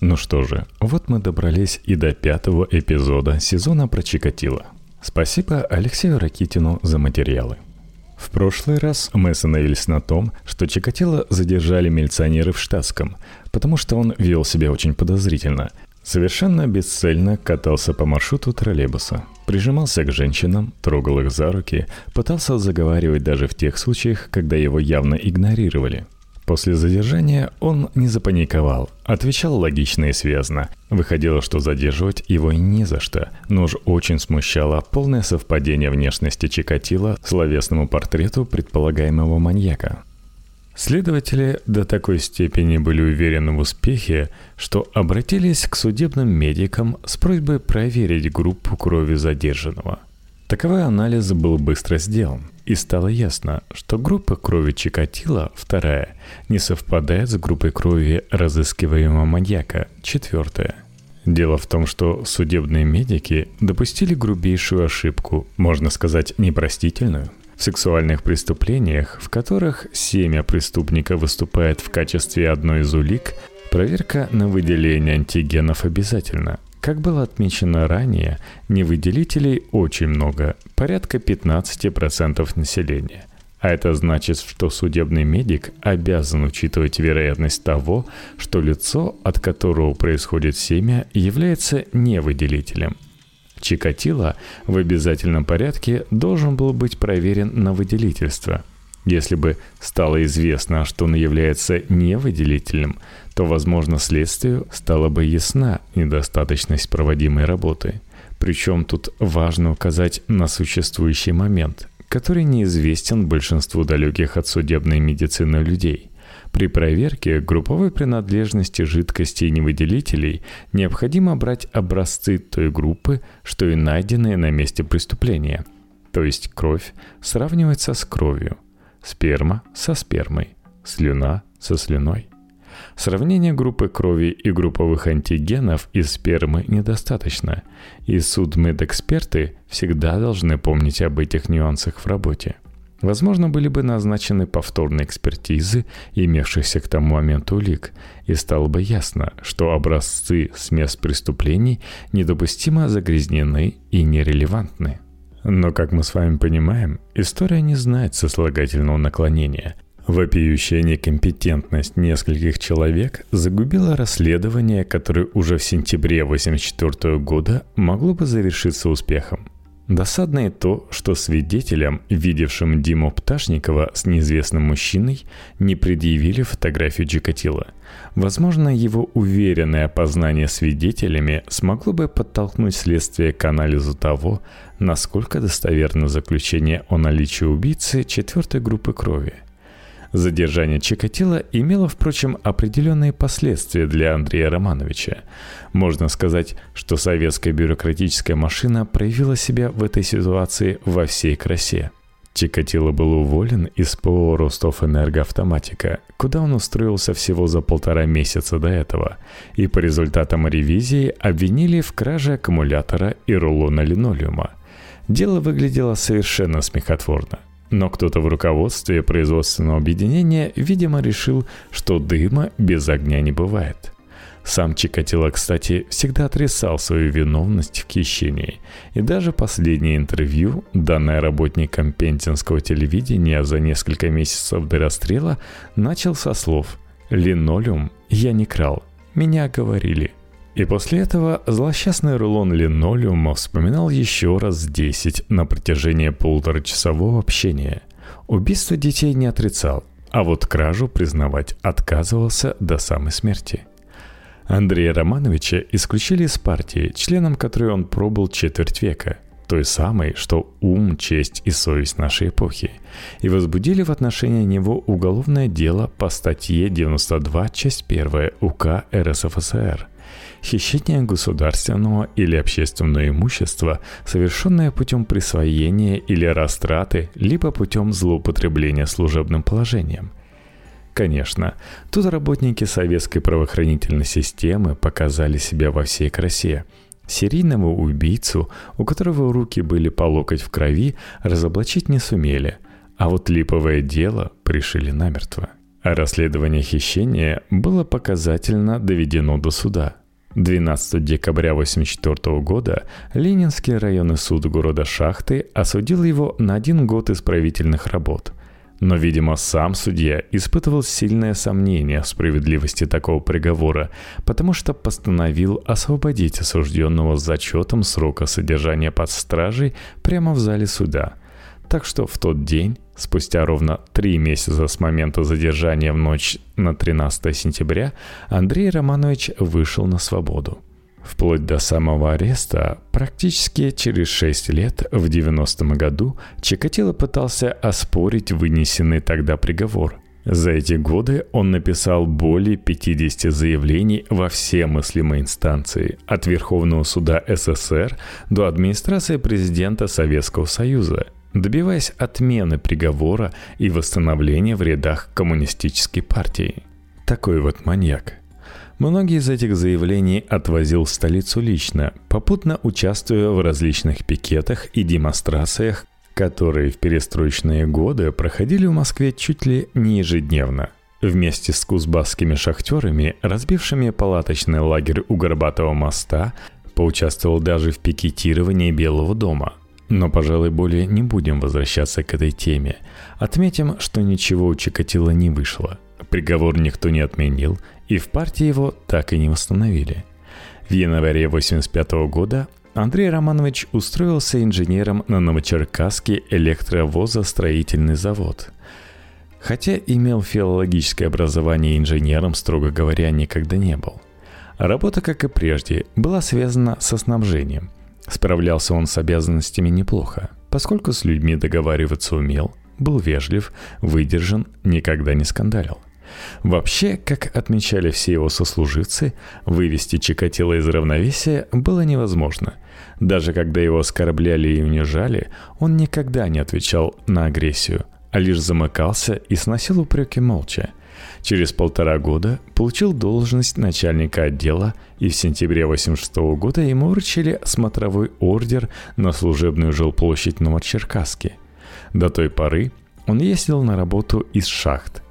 Ну что же, вот мы добрались и до пятого эпизода сезона про Чикатило. Спасибо Алексею Ракитину за материалы. В прошлый раз мы остановились на том, что Чикатило задержали милиционеры в штатском, потому что он вел себя очень подозрительно. Совершенно бесцельно катался по маршруту троллейбуса, прижимался к женщинам, трогал их за руки, пытался заговаривать даже в тех случаях, когда его явно игнорировали – После задержания он не запаниковал, отвечал логично и связно. Выходило, что задерживать его ни за что, но уж очень смущало полное совпадение внешности Чикатила словесному портрету предполагаемого маньяка. Следователи до такой степени были уверены в успехе, что обратились к судебным медикам с просьбой проверить группу крови задержанного. Таковой анализ был быстро сделан – и стало ясно, что группа крови Чикатила, вторая, не совпадает с группой крови разыскиваемого маньяка, четвертая. Дело в том, что судебные медики допустили грубейшую ошибку, можно сказать, непростительную. В сексуальных преступлениях, в которых семя преступника выступает в качестве одной из улик, проверка на выделение антигенов обязательна – как было отмечено ранее, невыделителей очень много, порядка 15% населения. А это значит, что судебный медик обязан учитывать вероятность того, что лицо, от которого происходит семя, является невыделителем. Чикатило в обязательном порядке должен был быть проверен на выделительство – если бы стало известно, что он является невыделительным, то, возможно, следствию стала бы ясна недостаточность проводимой работы. Причем тут важно указать на существующий момент, который неизвестен большинству далеких от судебной медицины людей. При проверке групповой принадлежности жидкостей невыделителей необходимо брать образцы той группы, что и найденные на месте преступления. То есть кровь сравнивается с кровью – сперма со спермой, слюна со слюной. Сравнение группы крови и групповых антигенов из спермы недостаточно, и судмедэксперты всегда должны помнить об этих нюансах в работе. Возможно, были бы назначены повторные экспертизы имевшихся к тому моменту улик, и стало бы ясно, что образцы с мест преступлений недопустимо загрязнены и нерелевантны. Но, как мы с вами понимаем, история не знает сослагательного наклонения. Вопиющая некомпетентность нескольких человек загубила расследование, которое уже в сентябре 1984 года могло бы завершиться успехом. Досадно и то, что свидетелям, видевшим Диму Пташникова с неизвестным мужчиной, не предъявили фотографию Чикатила. Возможно, его уверенное опознание свидетелями смогло бы подтолкнуть следствие к анализу того, насколько достоверно заключение о наличии убийцы четвертой группы крови. Задержание Чикатила имело, впрочем, определенные последствия для Андрея Романовича. Можно сказать, что советская бюрократическая машина проявила себя в этой ситуации во всей красе. Чикатило был уволен из ПО «Ростов-Энергоавтоматика», куда он устроился всего за полтора месяца до этого, и по результатам ревизии обвинили в краже аккумулятора и рулона линолеума. Дело выглядело совершенно смехотворно. Но кто-то в руководстве производственного объединения, видимо, решил, что дыма без огня не бывает. Сам Чикатило, кстати, всегда отрицал свою виновность в хищении. И даже последнее интервью, данное работником пентинского телевидения за несколько месяцев до расстрела, начал со слов «Линолеум я не крал, меня говорили». И после этого злосчастный рулон линолеума вспоминал еще раз десять на протяжении полуторачасового общения. Убийство детей не отрицал, а вот кражу признавать отказывался до самой смерти. Андрея Романовича исключили из партии, членом которой он пробыл четверть века, той самой, что ум, честь и совесть нашей эпохи, и возбудили в отношении него уголовное дело по статье 92, часть 1 УК РСФСР – хищение государственного или общественного имущества, совершенное путем присвоения или растраты, либо путем злоупотребления служебным положением. Конечно, тут работники советской правоохранительной системы показали себя во всей красе. Серийного убийцу, у которого руки были по локоть в крови, разоблачить не сумели, а вот липовое дело пришили намертво. а расследование хищения было показательно доведено до суда. 12 декабря 1984 года Ленинский районный суд города Шахты осудил его на один год исправительных работ. Но, видимо, сам судья испытывал сильное сомнение в справедливости такого приговора, потому что постановил освободить осужденного с зачетом срока содержания под стражей прямо в зале суда. Так что в тот день, спустя ровно три месяца с момента задержания в ночь на 13 сентября, Андрей Романович вышел на свободу. Вплоть до самого ареста, практически через 6 лет, в 90-м году, Чикатило пытался оспорить вынесенный тогда приговор. За эти годы он написал более 50 заявлений во все мыслимые инстанции, от Верховного суда СССР до администрации президента Советского Союза, добиваясь отмены приговора и восстановления в рядах коммунистической партии. Такой вот маньяк – Многие из этих заявлений отвозил в столицу лично, попутно участвуя в различных пикетах и демонстрациях, которые в перестроечные годы проходили в Москве чуть ли не ежедневно. Вместе с кузбасскими шахтерами, разбившими палаточный лагерь у Горбатого моста, поучаствовал даже в пикетировании Белого дома. Но, пожалуй, более не будем возвращаться к этой теме. Отметим, что ничего у Чикатила не вышло. Приговор никто не отменил, и в партии его так и не восстановили. В январе 1985 года Андрей Романович устроился инженером на Новочеркасский электровозостроительный завод. Хотя имел филологическое образование инженером, строго говоря, никогда не был. Работа, как и прежде, была связана со снабжением. Справлялся он с обязанностями неплохо, поскольку с людьми договариваться умел, был вежлив, выдержан, никогда не скандалил. Вообще, как отмечали все его сослуживцы, вывести Чикатило из равновесия было невозможно. Даже когда его оскорбляли и унижали, он никогда не отвечал на агрессию, а лишь замыкался и сносил упреки молча. Через полтора года получил должность начальника отдела, и в сентябре 86 года ему вручили смотровой ордер на служебную жилплощадь Новочеркасски. До той поры он ездил на работу из шахт,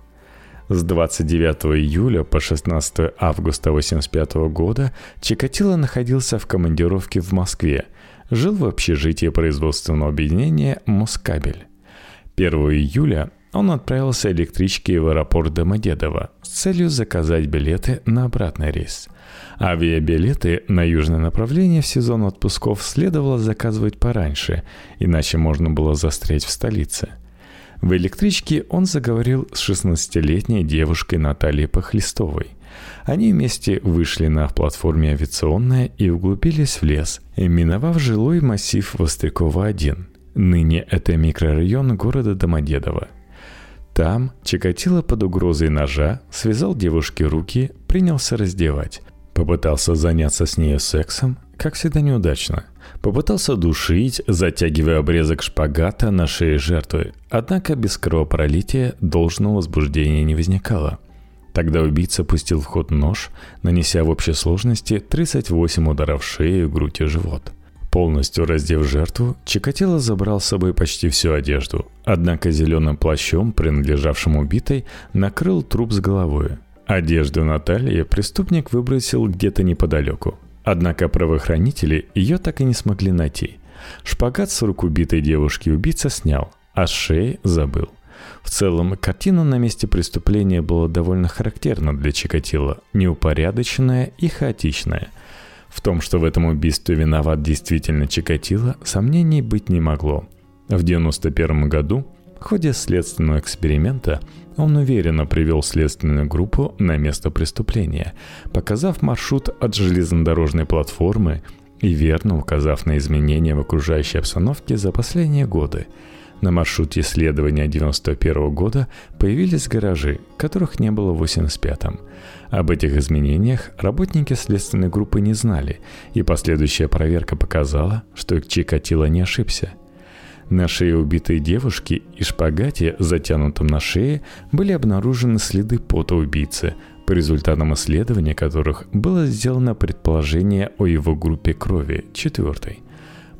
с 29 июля по 16 августа 1985 года Чикатило находился в командировке в Москве, жил в общежитии производственного объединения «Москабель». 1 июля он отправился электричкой в аэропорт Домодедово с целью заказать билеты на обратный рейс. Авиабилеты на южное направление в сезон отпусков следовало заказывать пораньше, иначе можно было застрять в столице – в электричке он заговорил с 16-летней девушкой Натальей Похлестовой. Они вместе вышли на платформе авиационная и углубились в лес, миновав жилой массив Вострякова-1. Ныне это микрорайон города Домодедово. Там Чикатило под угрозой ножа связал девушке руки, принялся раздевать. Попытался заняться с нею сексом, как всегда неудачно – Попытался душить, затягивая обрезок шпагата на шее жертвы, однако без кровопролития должного возбуждения не возникало. Тогда убийца пустил в ход нож, нанеся в общей сложности 38 ударов шею, грудь и живот. Полностью раздев жертву, Чикатило забрал с собой почти всю одежду, однако зеленым плащом, принадлежавшим убитой, накрыл труп с головой. Одежду Натальи преступник выбросил где-то неподалеку, Однако правоохранители ее так и не смогли найти. Шпагат с рук убитой девушки убийца снял, а с шеи забыл. В целом, картина на месте преступления была довольно характерна для Чикатило, неупорядоченная и хаотичная. В том, что в этом убийстве виноват действительно Чикатило, сомнений быть не могло. В 1991 году в ходе следственного эксперимента он уверенно привел следственную группу на место преступления, показав маршрут от железнодорожной платформы и верно указав на изменения в окружающей обстановке за последние годы. На маршруте исследования 1991 года появились гаражи, которых не было в 1985-м. Об этих изменениях работники следственной группы не знали, и последующая проверка показала, что Чикатило не ошибся – на шее убитой девушки и шпагате, затянутом на шее, были обнаружены следы пота убийцы, по результатам исследования которых было сделано предположение о его группе крови, четвертой.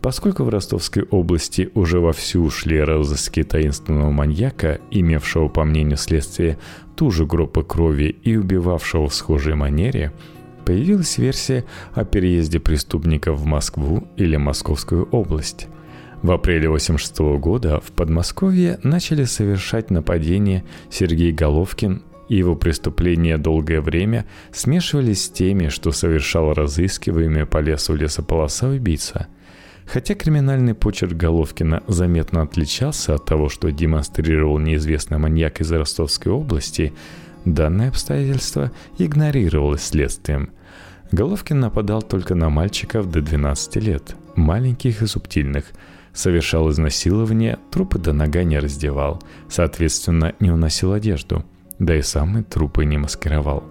Поскольку в Ростовской области уже вовсю шли розыски таинственного маньяка, имевшего, по мнению следствия, ту же группу крови и убивавшего в схожей манере, появилась версия о переезде преступников в Москву или Московскую область. В апреле 1986 года в Подмосковье начали совершать нападения Сергей Головкин и его преступления долгое время смешивались с теми, что совершал разыскиваемый по лесу лесополоса убийца. Хотя криминальный почерк Головкина заметно отличался от того, что демонстрировал неизвестный маньяк из Ростовской области, данное обстоятельство игнорировалось следствием. Головкин нападал только на мальчиков до 12 лет, маленьких и субтильных, совершал изнасилование, трупы до нога не раздевал, соответственно, не уносил одежду – да и сам и трупы не маскировал.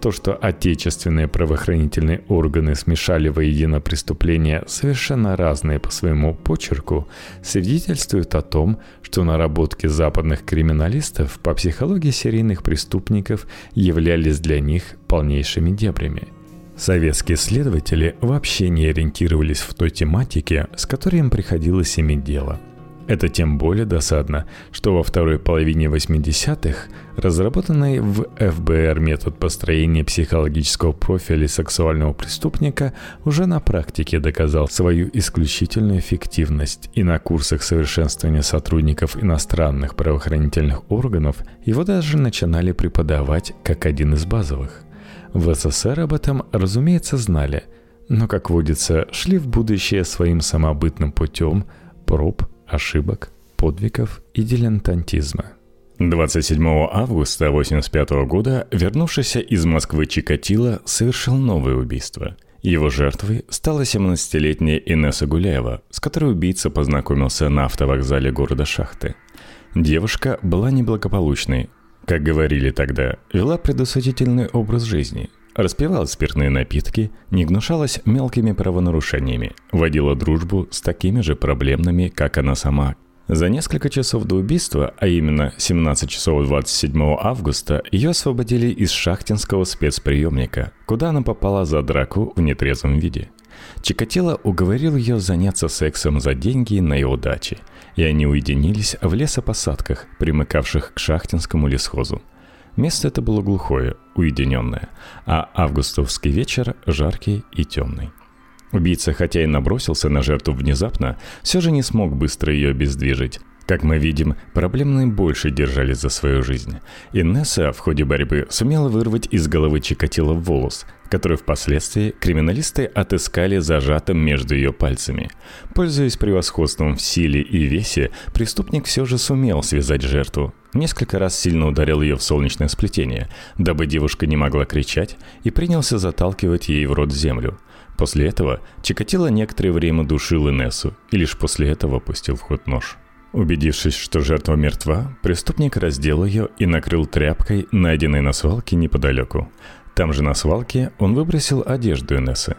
То, что отечественные правоохранительные органы смешали воедино преступления, совершенно разные по своему почерку, свидетельствует о том, что наработки западных криминалистов по психологии серийных преступников являлись для них полнейшими дебрями. Советские следователи вообще не ориентировались в той тематике, с которой им приходилось иметь дело – это тем более досадно, что во второй половине 80-х разработанный в ФБР метод построения психологического профиля сексуального преступника уже на практике доказал свою исключительную эффективность, и на курсах совершенствования сотрудников иностранных правоохранительных органов его даже начинали преподавать как один из базовых. В СССР об этом, разумеется, знали, но, как водится, шли в будущее своим самобытным путем проб, ошибок, подвигов и дилетантизма. 27 августа 1985 года вернувшийся из Москвы Чикатило совершил новое убийство. Его жертвой стала 17-летняя Инесса Гуляева, с которой убийца познакомился на автовокзале города Шахты. Девушка была неблагополучной, как говорили тогда, вела предусудительный образ жизни, распивала спиртные напитки, не гнушалась мелкими правонарушениями, водила дружбу с такими же проблемными, как она сама. За несколько часов до убийства, а именно 17 часов 27 августа, ее освободили из шахтинского спецприемника, куда она попала за драку в нетрезвом виде. Чикатило уговорил ее заняться сексом за деньги на его даче, и они уединились в лесопосадках, примыкавших к шахтинскому лесхозу. Место это было глухое, уединенное, а августовский вечер жаркий и темный. Убийца, хотя и набросился на жертву внезапно, все же не смог быстро ее обездвижить. Как мы видим, проблемные больше держались за свою жизнь. Инесса в ходе борьбы сумела вырвать из головы Чикатило волос, который впоследствии криминалисты отыскали зажатым между ее пальцами. Пользуясь превосходством в силе и весе, преступник все же сумел связать жертву. Несколько раз сильно ударил ее в солнечное сплетение, дабы девушка не могла кричать, и принялся заталкивать ей в рот землю. После этого Чикатило некоторое время душил Инессу, и лишь после этого пустил в ход нож. Убедившись, что жертва мертва, преступник раздел ее и накрыл тряпкой, найденной на свалке неподалеку. Там же на свалке он выбросил одежду Инессы.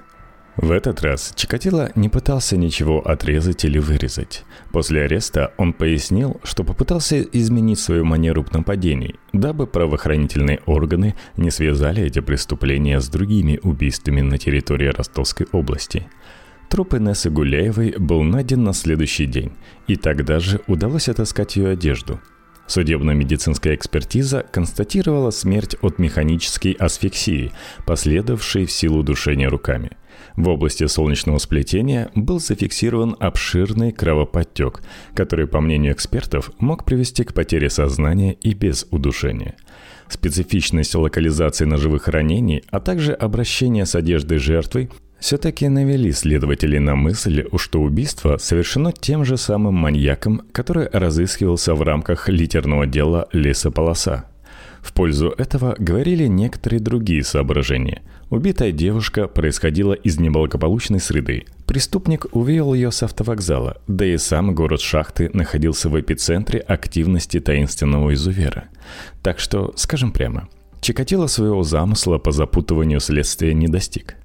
В этот раз Чикатило не пытался ничего отрезать или вырезать. После ареста он пояснил, что попытался изменить свою манеру нападений, дабы правоохранительные органы не связали эти преступления с другими убийствами на территории Ростовской области. Труп Инессы Гуляевой был найден на следующий день, и тогда же удалось отыскать ее одежду – Судебно-медицинская экспертиза констатировала смерть от механической асфиксии, последовавшей в силу душения руками. В области солнечного сплетения был зафиксирован обширный кровоподтек, который, по мнению экспертов, мог привести к потере сознания и без удушения. Специфичность локализации ножевых ранений, а также обращение с одеждой жертвы все-таки навели следователи на мысль, что убийство совершено тем же самым маньяком, который разыскивался в рамках литерного дела «Лесополоса». В пользу этого говорили некоторые другие соображения. Убитая девушка происходила из неблагополучной среды. Преступник увел ее с автовокзала, да и сам город Шахты находился в эпицентре активности таинственного изувера. Так что, скажем прямо, Чикатило своего замысла по запутыванию следствия не достиг.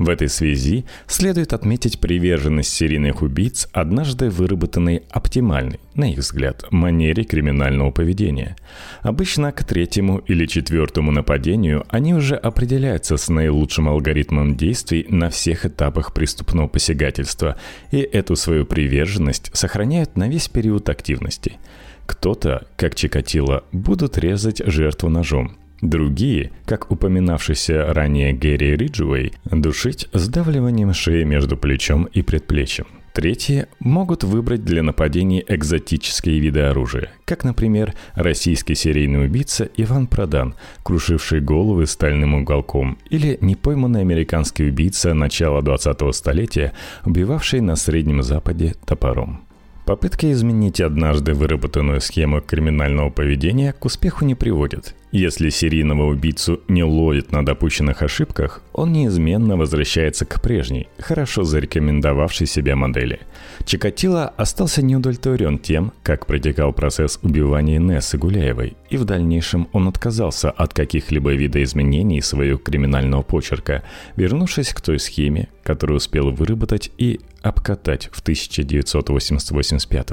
В этой связи следует отметить приверженность серийных убийц однажды выработанной оптимальной, на их взгляд, манере криминального поведения. Обычно к третьему или четвертому нападению они уже определяются с наилучшим алгоритмом действий на всех этапах преступного посягательства, и эту свою приверженность сохраняют на весь период активности. Кто-то, как Чикатило, будут резать жертву ножом, Другие, как упоминавшийся ранее Гэри Риджуэй, душить сдавливанием шеи между плечом и предплечьем. Третьи могут выбрать для нападений экзотические виды оружия, как, например, российский серийный убийца Иван Продан, крушивший головы стальным уголком, или непойманный американский убийца начала 20-го столетия, убивавший на Среднем Западе топором. Попытки изменить однажды выработанную схему криминального поведения к успеху не приводят. Если серийного убийцу не ловит на допущенных ошибках, он неизменно возвращается к прежней, хорошо зарекомендовавшей себя модели. Чикатило остался неудовлетворен тем, как протекал процесс убивания Нессы Гуляевой, и в дальнейшем он отказался от каких-либо видоизменений своего криминального почерка, вернувшись к той схеме, которую успел выработать и обкатать в 1985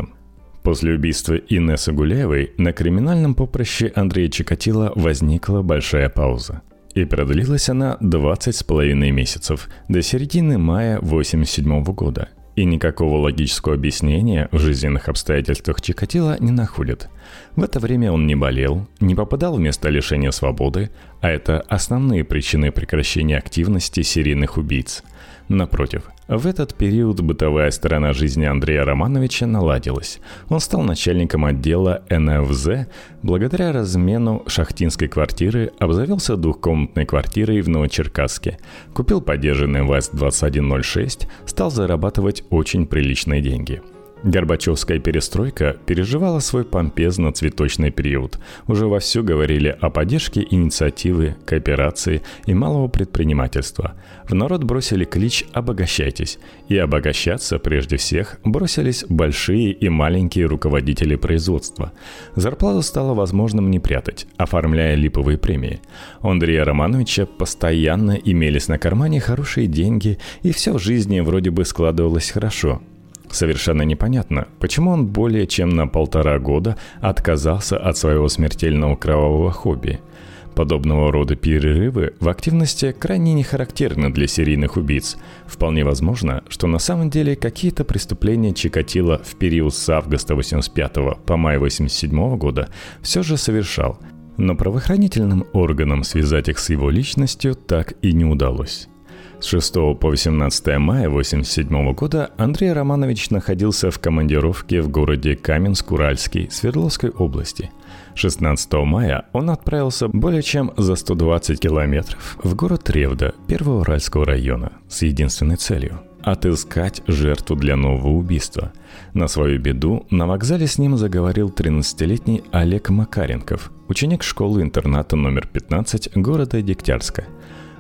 После убийства Инессы Гуляевой на криминальном поприще Андрея Чикатило возникла большая пауза. И продлилась она 20 с половиной месяцев, до середины мая 1987 года. И никакого логического объяснения в жизненных обстоятельствах Чикатило не находит. В это время он не болел, не попадал в место лишения свободы, а это основные причины прекращения активности серийных убийц – Напротив, в этот период бытовая сторона жизни Андрея Романовича наладилась. Он стал начальником отдела НФЗ, благодаря размену шахтинской квартиры обзавелся двухкомнатной квартирой в Новочеркасске, купил поддержанный ВАЗ-2106, стал зарабатывать очень приличные деньги – Горбачевская перестройка переживала свой помпезно-цветочный период. Уже вовсю говорили о поддержке инициативы, кооперации и малого предпринимательства. В народ бросили клич «обогащайтесь». И обогащаться прежде всех бросились большие и маленькие руководители производства. Зарплату стало возможным не прятать, оформляя липовые премии. У Андрея Романовича постоянно имелись на кармане хорошие деньги, и все в жизни вроде бы складывалось хорошо – Совершенно непонятно, почему он более чем на полтора года отказался от своего смертельного кровавого хобби. Подобного рода перерывы в активности крайне не характерны для серийных убийц. Вполне возможно, что на самом деле какие-то преступления Чикатило в период с августа 85 по май 87 года все же совершал, но правоохранительным органам связать их с его личностью так и не удалось. С 6 по 18 мая 1987 года Андрей Романович находился в командировке в городе Каменск-Уральский Свердловской области. 16 мая он отправился более чем за 120 километров в город Ревда Первого Уральского района с единственной целью – отыскать жертву для нового убийства. На свою беду на вокзале с ним заговорил 13-летний Олег Макаренков, ученик школы-интерната номер 15 города Дегтярска –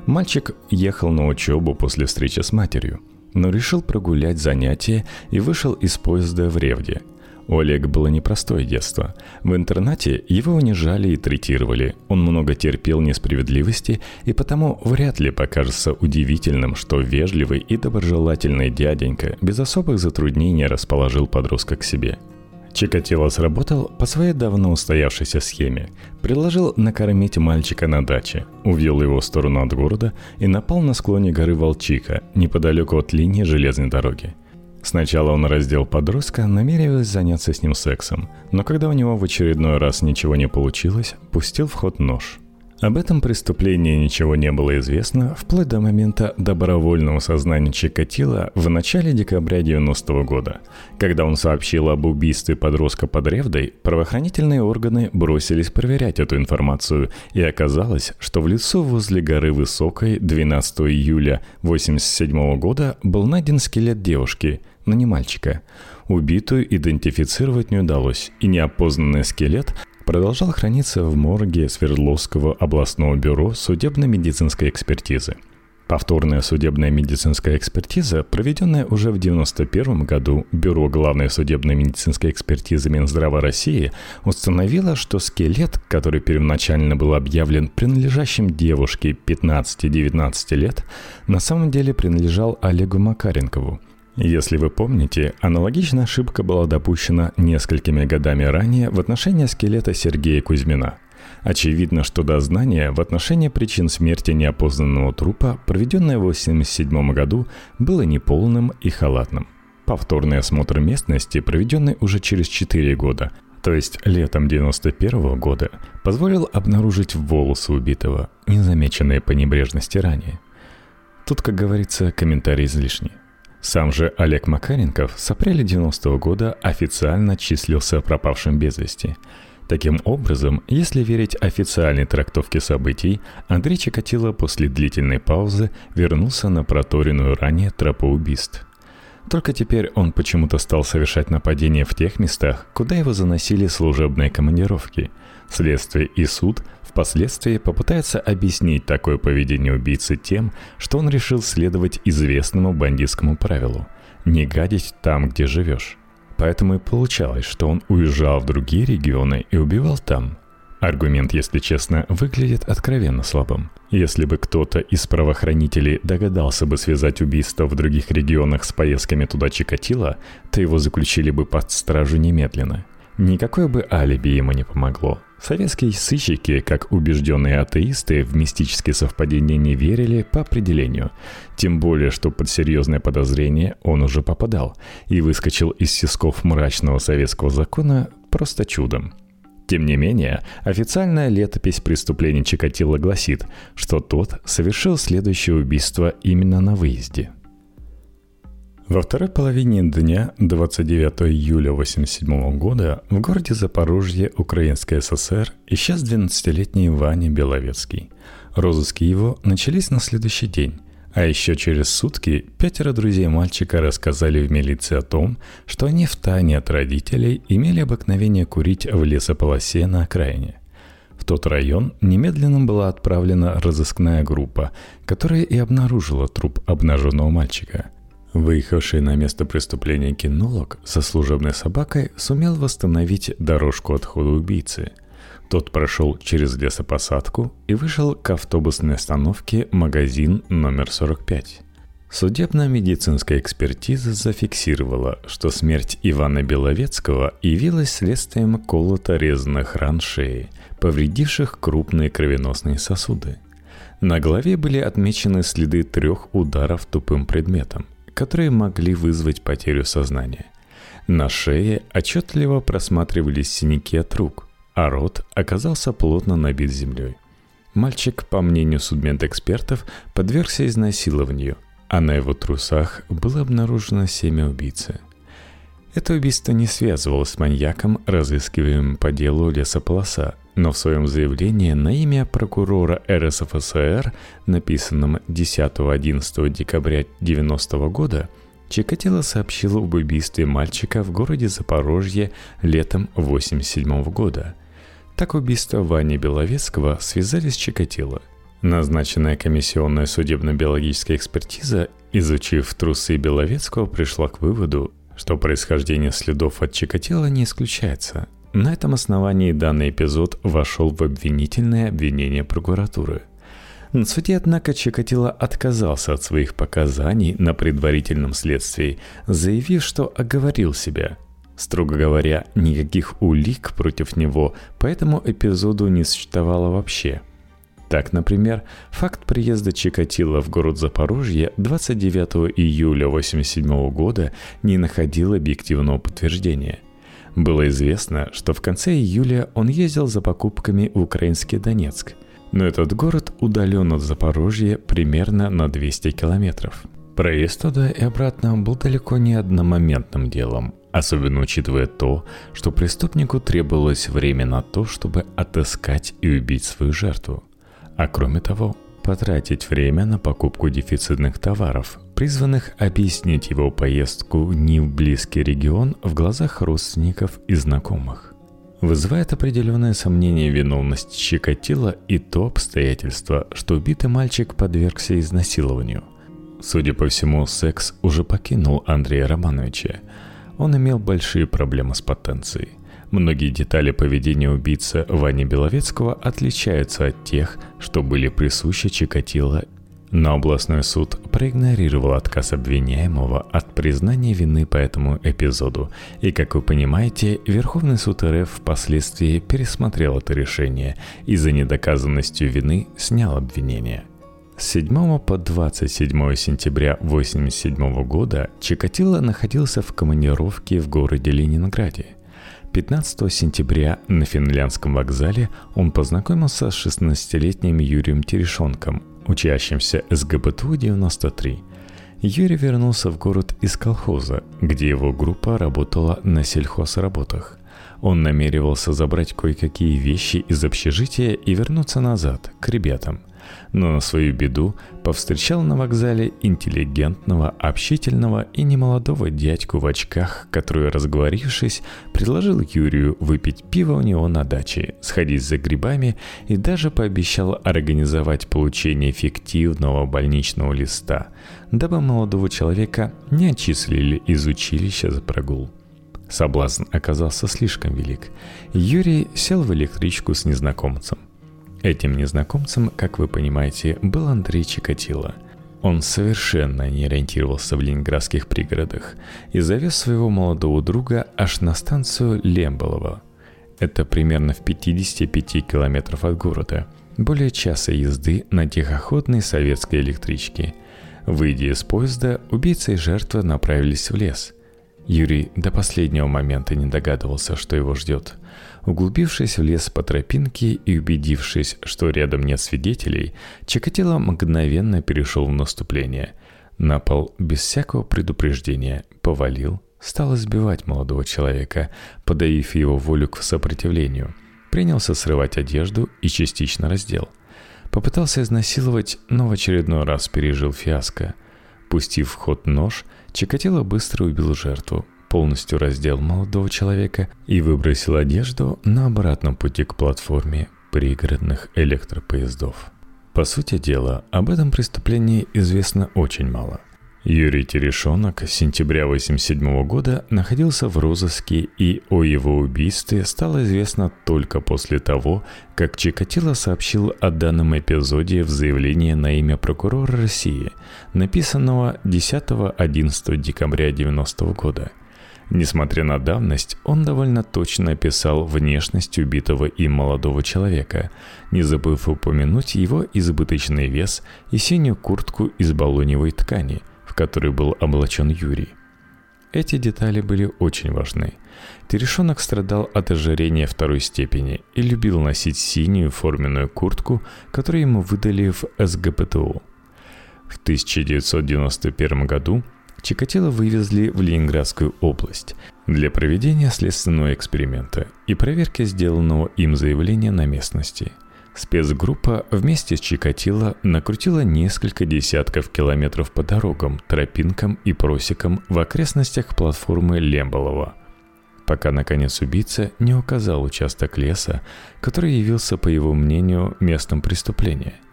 Мальчик ехал на учебу после встречи с матерью, но решил прогулять занятия и вышел из поезда в Ревде. У Олега было непростое детство. В интернате его унижали и третировали. Он много терпел несправедливости и потому вряд ли покажется удивительным, что вежливый и доброжелательный дяденька без особых затруднений расположил подростка к себе – Чикатило сработал по своей давно устоявшейся схеме. Предложил накормить мальчика на даче, увел его в сторону от города и напал на склоне горы Волчика, неподалеку от линии железной дороги. Сначала он раздел подростка, намереваясь заняться с ним сексом, но когда у него в очередной раз ничего не получилось, пустил в ход нож – об этом преступлении ничего не было известно вплоть до момента добровольного сознания Чикатила в начале декабря 90 -го года. Когда он сообщил об убийстве подростка под Ревдой, правоохранительные органы бросились проверять эту информацию, и оказалось, что в лесу возле горы Высокой 12 июля 1987 года был найден скелет девушки, но не мальчика. Убитую идентифицировать не удалось, и неопознанный скелет продолжал храниться в морге Свердловского областного бюро судебно-медицинской экспертизы. Повторная судебная медицинская экспертиза, проведенная уже в 1991 году Бюро главной судебной медицинской экспертизы Минздрава России, установила, что скелет, который первоначально был объявлен принадлежащим девушке 15-19 лет, на самом деле принадлежал Олегу Макаренкову. Если вы помните, аналогичная ошибка была допущена несколькими годами ранее в отношении скелета Сергея Кузьмина – Очевидно, что дознание в отношении причин смерти неопознанного трупа, проведенное в 1987 году, было неполным и халатным. Повторный осмотр местности, проведенный уже через 4 года, то есть летом 1991 года, позволил обнаружить волосы убитого, незамеченные по небрежности ранее. Тут, как говорится, комментарий излишний. Сам же Олег Макаренков с апреля 90 -го года официально числился пропавшим без вести – Таким образом, если верить официальной трактовке событий, Андрей Чикатило после длительной паузы вернулся на проторенную ранее тропу убийств. Только теперь он почему-то стал совершать нападения в тех местах, куда его заносили служебные командировки. Следствие и суд впоследствии попытаются объяснить такое поведение убийцы тем, что он решил следовать известному бандитскому правилу – не гадить там, где живешь. Поэтому и получалось, что он уезжал в другие регионы и убивал там. Аргумент, если честно, выглядит откровенно слабым. Если бы кто-то из правоохранителей догадался бы связать убийство в других регионах с поездками туда Чикатило, то его заключили бы под стражу немедленно. Никакое бы алиби ему не помогло. Советские сыщики, как убежденные атеисты, в мистические совпадения не верили по определению. Тем более, что под серьезное подозрение он уже попадал и выскочил из сисков мрачного советского закона просто чудом. Тем не менее, официальная летопись преступлений Чикатило гласит, что тот совершил следующее убийство именно на выезде – во второй половине дня 29 июля 1987 года в городе Запорожье Украинской ССР исчез 12-летний Ваня Беловецкий. Розыски его начались на следующий день. А еще через сутки пятеро друзей мальчика рассказали в милиции о том, что они в тайне от родителей имели обыкновение курить в лесополосе на окраине. В тот район немедленно была отправлена разыскная группа, которая и обнаружила труп обнаженного мальчика – Выехавший на место преступления кинолог со служебной собакой сумел восстановить дорожку отхода убийцы. Тот прошел через лесопосадку и вышел к автобусной остановке «Магазин номер 45». Судебно-медицинская экспертиза зафиксировала, что смерть Ивана Беловецкого явилась следствием колото-резанных ран шеи, повредивших крупные кровеносные сосуды. На голове были отмечены следы трех ударов тупым предметом – которые могли вызвать потерю сознания. На шее отчетливо просматривались синяки от рук, а рот оказался плотно набит землей. Мальчик, по мнению судмедэкспертов, подвергся изнасилованию, а на его трусах было обнаружено семя убийцы. Это убийство не связывалось с маньяком, разыскиваемым по делу лесополоса, но в своем заявлении на имя прокурора РСФСР, написанном 10-11 декабря 1990 года, Чикатило сообщил об убийстве мальчика в городе Запорожье летом 1987 года. Так убийство Вани Беловецкого связали с Чикатило. Назначенная комиссионная судебно-биологическая экспертиза, изучив трусы Беловецкого, пришла к выводу, что происхождение следов от Чикатило не исключается – на этом основании данный эпизод вошел в обвинительное обвинение прокуратуры. На суде, однако, Чикатило отказался от своих показаний на предварительном следствии, заявив, что оговорил себя. Строго говоря, никаких улик против него по этому эпизоду не существовало вообще. Так, например, факт приезда Чикатило в город Запорожье 29 июля 1987 года не находил объективного подтверждения – было известно, что в конце июля он ездил за покупками в украинский Донецк, но этот город удален от Запорожья примерно на 200 километров. Проезд туда и обратно был далеко не одномоментным делом, особенно учитывая то, что преступнику требовалось время на то, чтобы отыскать и убить свою жертву. А кроме того, потратить время на покупку дефицитных товаров, призванных объяснить его поездку не в близкий регион в глазах родственников и знакомых. Вызывает определенное сомнение виновность Чикатила и то обстоятельство, что убитый мальчик подвергся изнасилованию. Судя по всему, секс уже покинул Андрея Романовича. Он имел большие проблемы с потенцией. Многие детали поведения убийцы Вани Беловецкого отличаются от тех, что были присущи Чикатило но областной суд проигнорировал отказ обвиняемого от признания вины по этому эпизоду, и, как вы понимаете, Верховный суд РФ впоследствии пересмотрел это решение и за недоказанностью вины снял обвинение. С 7 по 27 сентября 1987 года Чикатило находился в командировке в городе Ленинграде. 15 сентября на финляндском вокзале он познакомился с 16-летним Юрием Терешонком, учащимся СГБТУ-93. Юрий вернулся в город из колхоза, где его группа работала на сельхозработах. Он намеревался забрать кое-какие вещи из общежития и вернуться назад, к ребятам – но на свою беду повстречал на вокзале интеллигентного, общительного и немолодого дядьку в очках, который, разговорившись, предложил Юрию выпить пиво у него на даче, сходить за грибами и даже пообещал организовать получение фиктивного больничного листа, дабы молодого человека не отчислили из училища за прогул. Соблазн оказался слишком велик. Юрий сел в электричку с незнакомцем. Этим незнакомцем, как вы понимаете, был Андрей Чикатило. Он совершенно не ориентировался в ленинградских пригородах и завез своего молодого друга аж на станцию Лемболова. Это примерно в 55 километров от города, более часа езды на тихоходной советской электричке. Выйдя из поезда, убийца и жертва направились в лес. Юрий до последнего момента не догадывался, что его ждет – Углубившись в лес по тропинке и убедившись, что рядом нет свидетелей, Чикатило мгновенно перешел в наступление. На пол без всякого предупреждения повалил, стал избивать молодого человека, подавив его волю к сопротивлению. Принялся срывать одежду и частично раздел. Попытался изнасиловать, но в очередной раз пережил фиаско. Пустив в ход нож, Чикатило быстро убил жертву, полностью раздел молодого человека и выбросил одежду на обратном пути к платформе пригородных электропоездов. По сути дела, об этом преступлении известно очень мало. Юрий Терешонок с сентября 1987 года находился в розыске, и о его убийстве стало известно только после того, как Чикатило сообщил о данном эпизоде в заявлении на имя прокурора России, написанного 10-11 декабря 1990 года – Несмотря на давность, он довольно точно описал внешность убитого им молодого человека, не забыв упомянуть его избыточный вес и синюю куртку из балоневой ткани, в которой был облачен Юрий. Эти детали были очень важны. Терешонок страдал от ожирения второй степени и любил носить синюю форменную куртку, которую ему выдали в СГПТУ. В 1991 году Чикатило вывезли в Ленинградскую область для проведения следственного эксперимента и проверки сделанного им заявления на местности. Спецгруппа вместе с Чикатило накрутила несколько десятков километров по дорогам, тропинкам и просекам в окрестностях платформы Лемболова – пока, наконец, убийца не указал участок леса, который явился, по его мнению, местом преступления –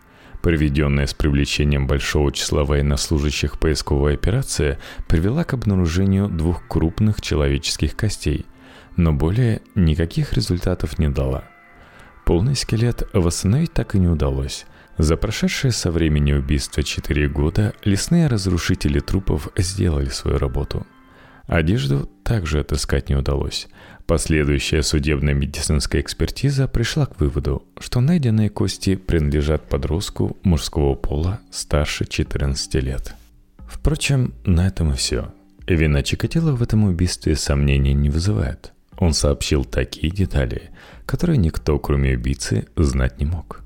Проведенная с привлечением большого числа военнослужащих поисковая операция привела к обнаружению двух крупных человеческих костей, но более никаких результатов не дала. Полный скелет восстановить так и не удалось. За прошедшие со времени убийства 4 года лесные разрушители трупов сделали свою работу. Одежду также отыскать не удалось – Последующая судебная медицинская экспертиза пришла к выводу, что найденные кости принадлежат подростку мужского пола старше 14 лет. Впрочем, на этом и все. Вина Чикатило в этом убийстве сомнений не вызывает. Он сообщил такие детали, которые никто, кроме убийцы, знать не мог.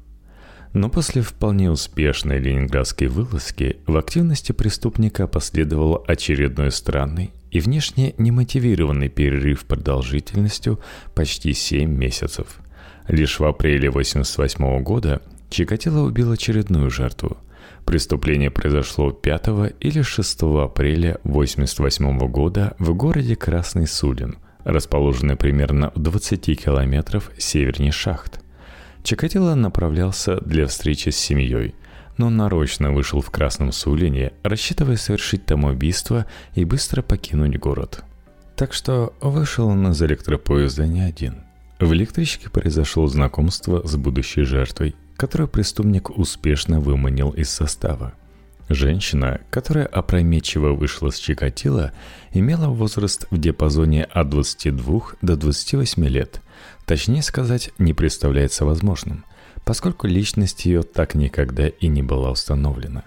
Но после вполне успешной ленинградской вылазки в активности преступника последовал очередной странный и внешне немотивированный перерыв продолжительностью почти 7 месяцев. Лишь в апреле 1988 года Чикатило убил очередную жертву. Преступление произошло 5 или 6 апреля 1988 года в городе Красный Сулин, расположенный примерно в 20 километров севернее шахт. Чикатило направлялся для встречи с семьей, но нарочно вышел в Красном Сулине, рассчитывая совершить там убийство и быстро покинуть город. Так что вышел он из электропоезда не один. В электричке произошло знакомство с будущей жертвой, которую преступник успешно выманил из состава. Женщина, которая опрометчиво вышла с Чикатило, имела возраст в диапазоне от 22 до 28 лет. Точнее сказать, не представляется возможным, поскольку личность ее так никогда и не была установлена.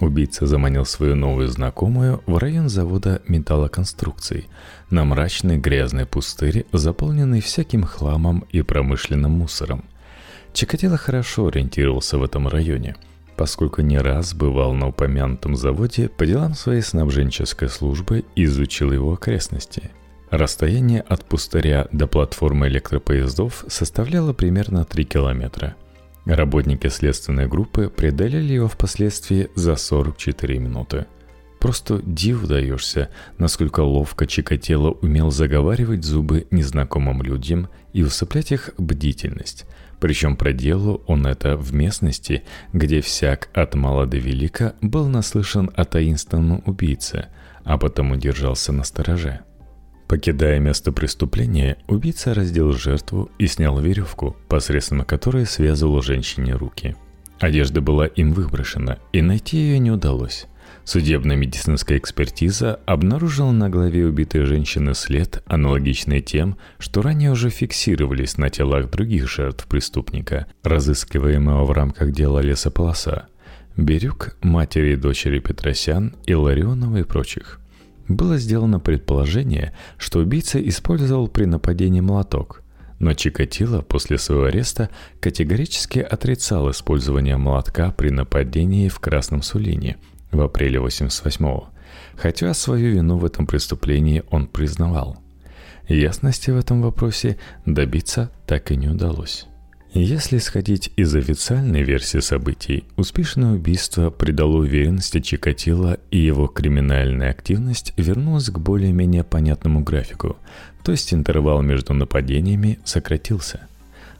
Убийца заманил свою новую знакомую в район завода металлоконструкций, на мрачный грязный пустырь, заполненный всяким хламом и промышленным мусором. Чикатило хорошо ориентировался в этом районе, поскольку не раз бывал на упомянутом заводе по делам своей снабженческой службы и изучил его окрестности. Расстояние от пустыря до платформы электропоездов составляло примерно 3 километра. Работники следственной группы преодолели его впоследствии за 44 минуты. Просто див даешься, насколько ловко Чикатило умел заговаривать зубы незнакомым людям и усыплять их бдительность – причем проделал он это в местности, где всяк от мала до велика был наслышан о таинственном убийце, а потому держался на стороже. Покидая место преступления, убийца раздел жертву и снял веревку, посредством которой связывал женщине руки. Одежда была им выброшена, и найти ее не удалось. Судебно-медицинская экспертиза обнаружила на голове убитой женщины след, аналогичный тем, что ранее уже фиксировались на телах других жертв преступника, разыскиваемого в рамках дела лесополоса. Бирюк, матери и дочери Петросян, Илларионова и прочих. Было сделано предположение, что убийца использовал при нападении молоток, но Чикатило после своего ареста категорически отрицал использование молотка при нападении в Красном Сулине – в апреле 88-го, хотя свою вину в этом преступлении он признавал. Ясности в этом вопросе добиться так и не удалось. Если исходить из официальной версии событий, успешное убийство придало уверенности Чикатило и его криминальная активность вернулась к более-менее понятному графику, то есть интервал между нападениями сократился.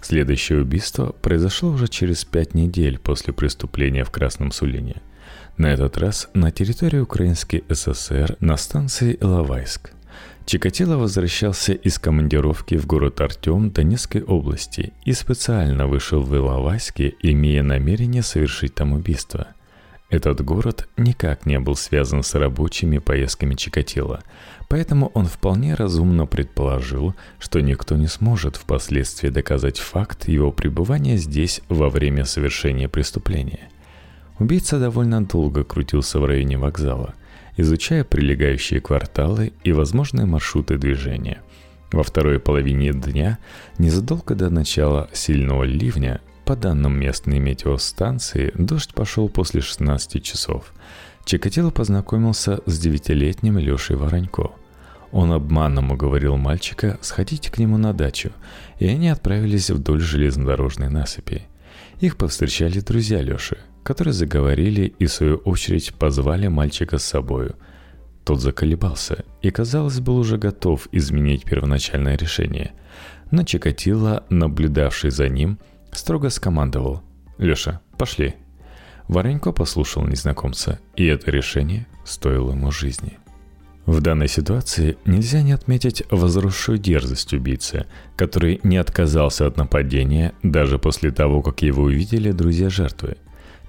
Следующее убийство произошло уже через пять недель после преступления в Красном Сулине – на этот раз на территории Украинской ССР на станции Иловайск. Чикатило возвращался из командировки в город Артем Донецкой области и специально вышел в Иловайске, имея намерение совершить там убийство. Этот город никак не был связан с рабочими поездками Чикатило, поэтому он вполне разумно предположил, что никто не сможет впоследствии доказать факт его пребывания здесь во время совершения преступления. Убийца довольно долго крутился в районе вокзала, изучая прилегающие кварталы и возможные маршруты движения. Во второй половине дня, незадолго до начала сильного ливня, по данным местной метеостанции, дождь пошел после 16 часов. Чикатило познакомился с девятилетним Лешей Воронько. Он обманом уговорил мальчика сходить к нему на дачу, и они отправились вдоль железнодорожной насыпи. Их повстречали друзья Леши – которые заговорили и, в свою очередь, позвали мальчика с собою. Тот заколебался и, казалось, был уже готов изменить первоначальное решение. Но Чикатило, наблюдавший за ним, строго скомандовал «Леша, пошли». Варенько послушал незнакомца, и это решение стоило ему жизни. В данной ситуации нельзя не отметить возросшую дерзость убийцы, который не отказался от нападения даже после того, как его увидели друзья жертвы –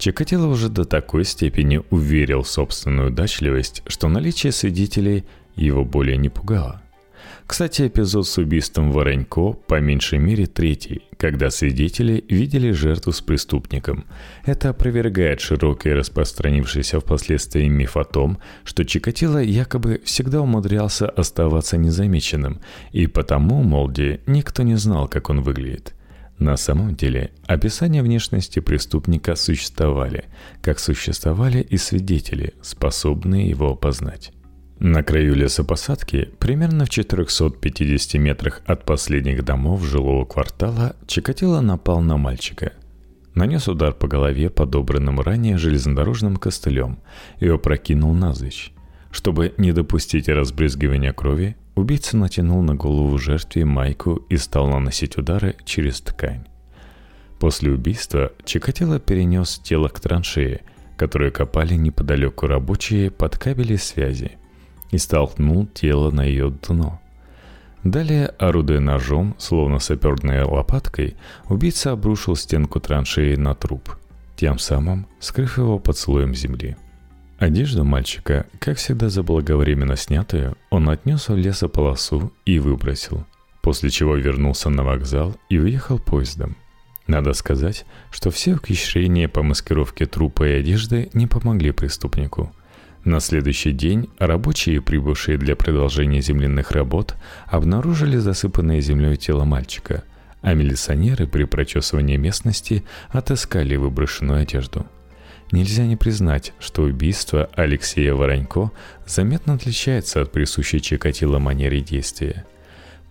Чикатило уже до такой степени уверил собственную удачливость, что наличие свидетелей его более не пугало. Кстати, эпизод с убийством Воронько по меньшей мере третий, когда свидетели видели жертву с преступником. Это опровергает широкий распространившийся впоследствии миф о том, что Чикатило якобы всегда умудрялся оставаться незамеченным, и потому, молде, никто не знал, как он выглядит – на самом деле, описания внешности преступника существовали, как существовали и свидетели, способные его опознать. На краю лесопосадки, примерно в 450 метрах от последних домов жилого квартала, Чикатило напал на мальчика. Нанес удар по голове подобранным ранее железнодорожным костылем и опрокинул навзничь. Чтобы не допустить разбрызгивания крови, убийца натянул на голову жертве майку и стал наносить удары через ткань. После убийства Чикатило перенес тело к траншее, которую копали неподалеку рабочие под кабели связи, и столкнул тело на ее дно. Далее, орудуя ножом, словно саперной лопаткой, убийца обрушил стенку траншеи на труп, тем самым скрыв его под слоем земли. Одежду мальчика, как всегда заблаговременно снятую, он отнес в лесополосу и выбросил, после чего вернулся на вокзал и уехал поездом. Надо сказать, что все ухищрения по маскировке трупа и одежды не помогли преступнику. На следующий день рабочие, прибывшие для продолжения земляных работ, обнаружили засыпанное землей тело мальчика, а милиционеры при прочесывании местности отыскали выброшенную одежду. Нельзя не признать, что убийство Алексея Воронько заметно отличается от присущей Чикатило манере действия –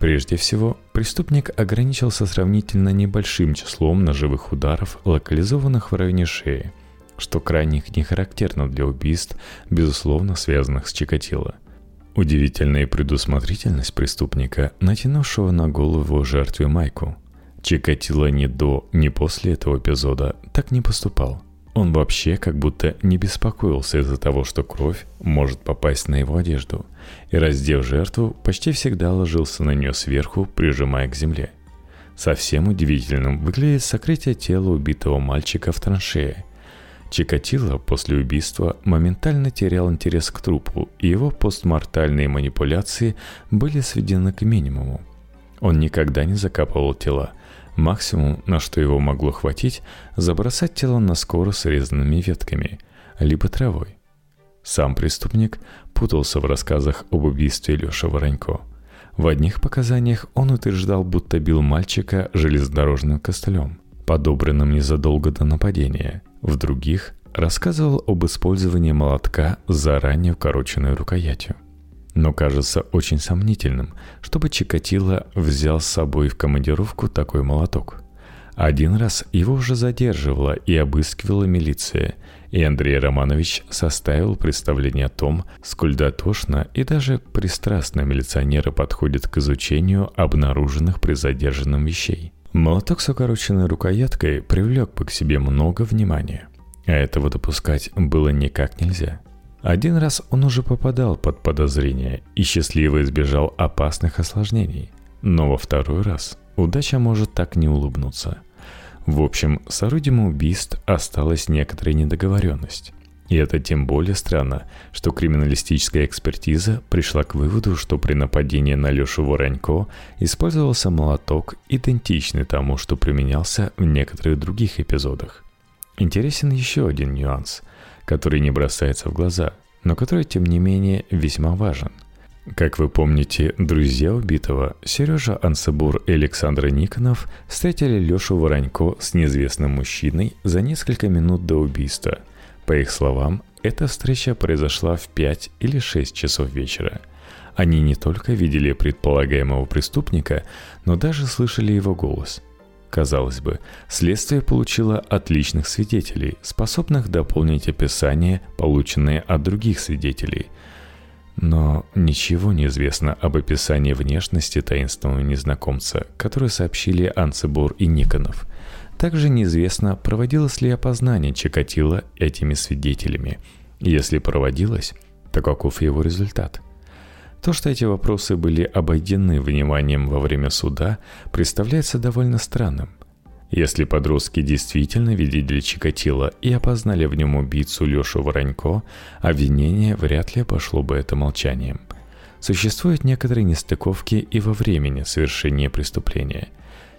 Прежде всего, преступник ограничился сравнительно небольшим числом ножевых ударов, локализованных в районе шеи, что крайне не характерно для убийств, безусловно связанных с Чикатило. Удивительная предусмотрительность преступника, натянувшего на голову жертве майку. Чикатило ни до, ни после этого эпизода так не поступал – он вообще как будто не беспокоился из-за того, что кровь может попасть на его одежду, и, раздев жертву, почти всегда ложился на нее сверху, прижимая к земле. Совсем удивительным выглядит сокрытие тела убитого мальчика в траншее. Чикатило после убийства моментально терял интерес к трупу, и его постмортальные манипуляции были сведены к минимуму. Он никогда не закапывал тела – Максимум, на что его могло хватить, забросать тело на скоро срезанными ветками, либо травой. Сам преступник путался в рассказах об убийстве Леши Воронько. В одних показаниях он утверждал, будто бил мальчика железнодорожным костылем, подобранным незадолго до нападения. В других рассказывал об использовании молотка с заранее укороченной рукоятью но кажется очень сомнительным, чтобы Чикатило взял с собой в командировку такой молоток. Один раз его уже задерживала и обыскивала милиция, и Андрей Романович составил представление о том, сколь дотошно и даже пристрастно милиционеры подходят к изучению обнаруженных при задержанном вещей. Молоток с укороченной рукояткой привлек бы к себе много внимания, а этого допускать было никак нельзя – один раз он уже попадал под подозрение и счастливо избежал опасных осложнений. Но во второй раз удача может так не улыбнуться. В общем, с орудием убийств осталась некоторая недоговоренность. И это тем более странно, что криминалистическая экспертиза пришла к выводу, что при нападении на Лешу Воронько использовался молоток, идентичный тому, что применялся в некоторых других эпизодах. Интересен еще один нюанс – который не бросается в глаза, но который, тем не менее, весьма важен. Как вы помните, друзья убитого Сережа Ансабур и Александр Никонов встретили Лешу Воронько с неизвестным мужчиной за несколько минут до убийства. По их словам, эта встреча произошла в 5 или 6 часов вечера. Они не только видели предполагаемого преступника, но даже слышали его голос – Казалось бы, следствие получило отличных свидетелей, способных дополнить описание, полученное от других свидетелей. Но ничего не известно об описании внешности таинственного незнакомца, который сообщили Анцебур и Никонов. Также неизвестно, проводилось ли опознание Чикатила этими свидетелями. Если проводилось, то каков его результат – то, что эти вопросы были обойдены вниманием во время суда, представляется довольно странным. Если подростки действительно видели Чикатило и опознали в нем убийцу Лешу Воронько, обвинение вряд ли обошло бы это молчанием. Существуют некоторые нестыковки и во времени совершения преступления.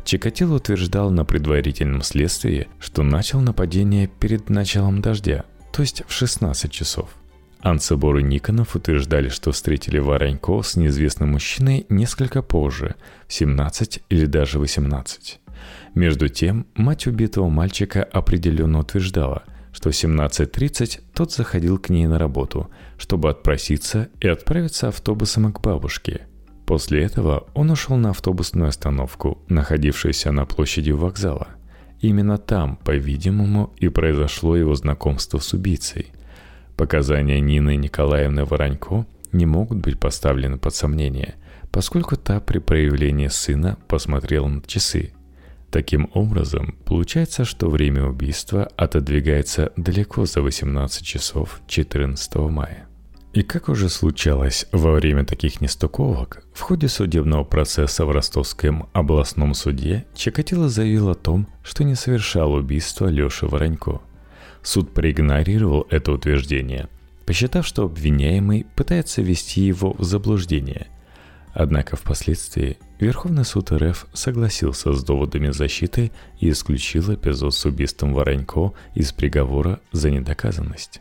Чикатило утверждал на предварительном следствии, что начал нападение перед началом дождя, то есть в 16 часов – Анцебор и Никонов утверждали, что встретили Воронько с неизвестным мужчиной несколько позже, в 17 или даже 18. Между тем, мать убитого мальчика определенно утверждала, что в 17.30 тот заходил к ней на работу, чтобы отпроситься и отправиться автобусом к бабушке. После этого он ушел на автобусную остановку, находившуюся на площади вокзала. Именно там, по-видимому, и произошло его знакомство с убийцей – Показания Нины Николаевны Воронько не могут быть поставлены под сомнение, поскольку та при проявлении сына посмотрела на часы. Таким образом, получается, что время убийства отодвигается далеко за 18 часов 14 мая. И как уже случалось во время таких нестыковок, в ходе судебного процесса в Ростовском областном суде Чикатило заявил о том, что не совершал убийство Леши Воронько. Суд проигнорировал это утверждение, посчитав, что обвиняемый пытается ввести его в заблуждение. Однако впоследствии Верховный суд РФ согласился с доводами защиты и исключил эпизод с убийством Воронько из приговора за недоказанность.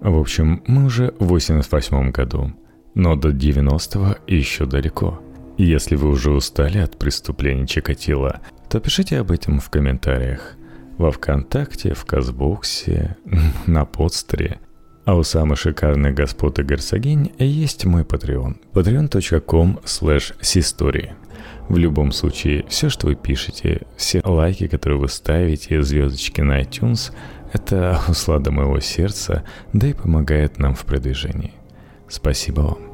В общем, мы уже в 88 году, но до 90-го еще далеко. Если вы уже устали от преступлений Чикатила, то пишите об этом в комментариях. Во Вконтакте, в Казбоксе, на подстере. А у самых шикарных господ и герцогинь есть мой Patreon. patreon.com slash sistori. В любом случае, все, что вы пишете, все лайки, которые вы ставите, звездочки на iTunes – это услада моего сердца, да и помогает нам в продвижении. Спасибо вам.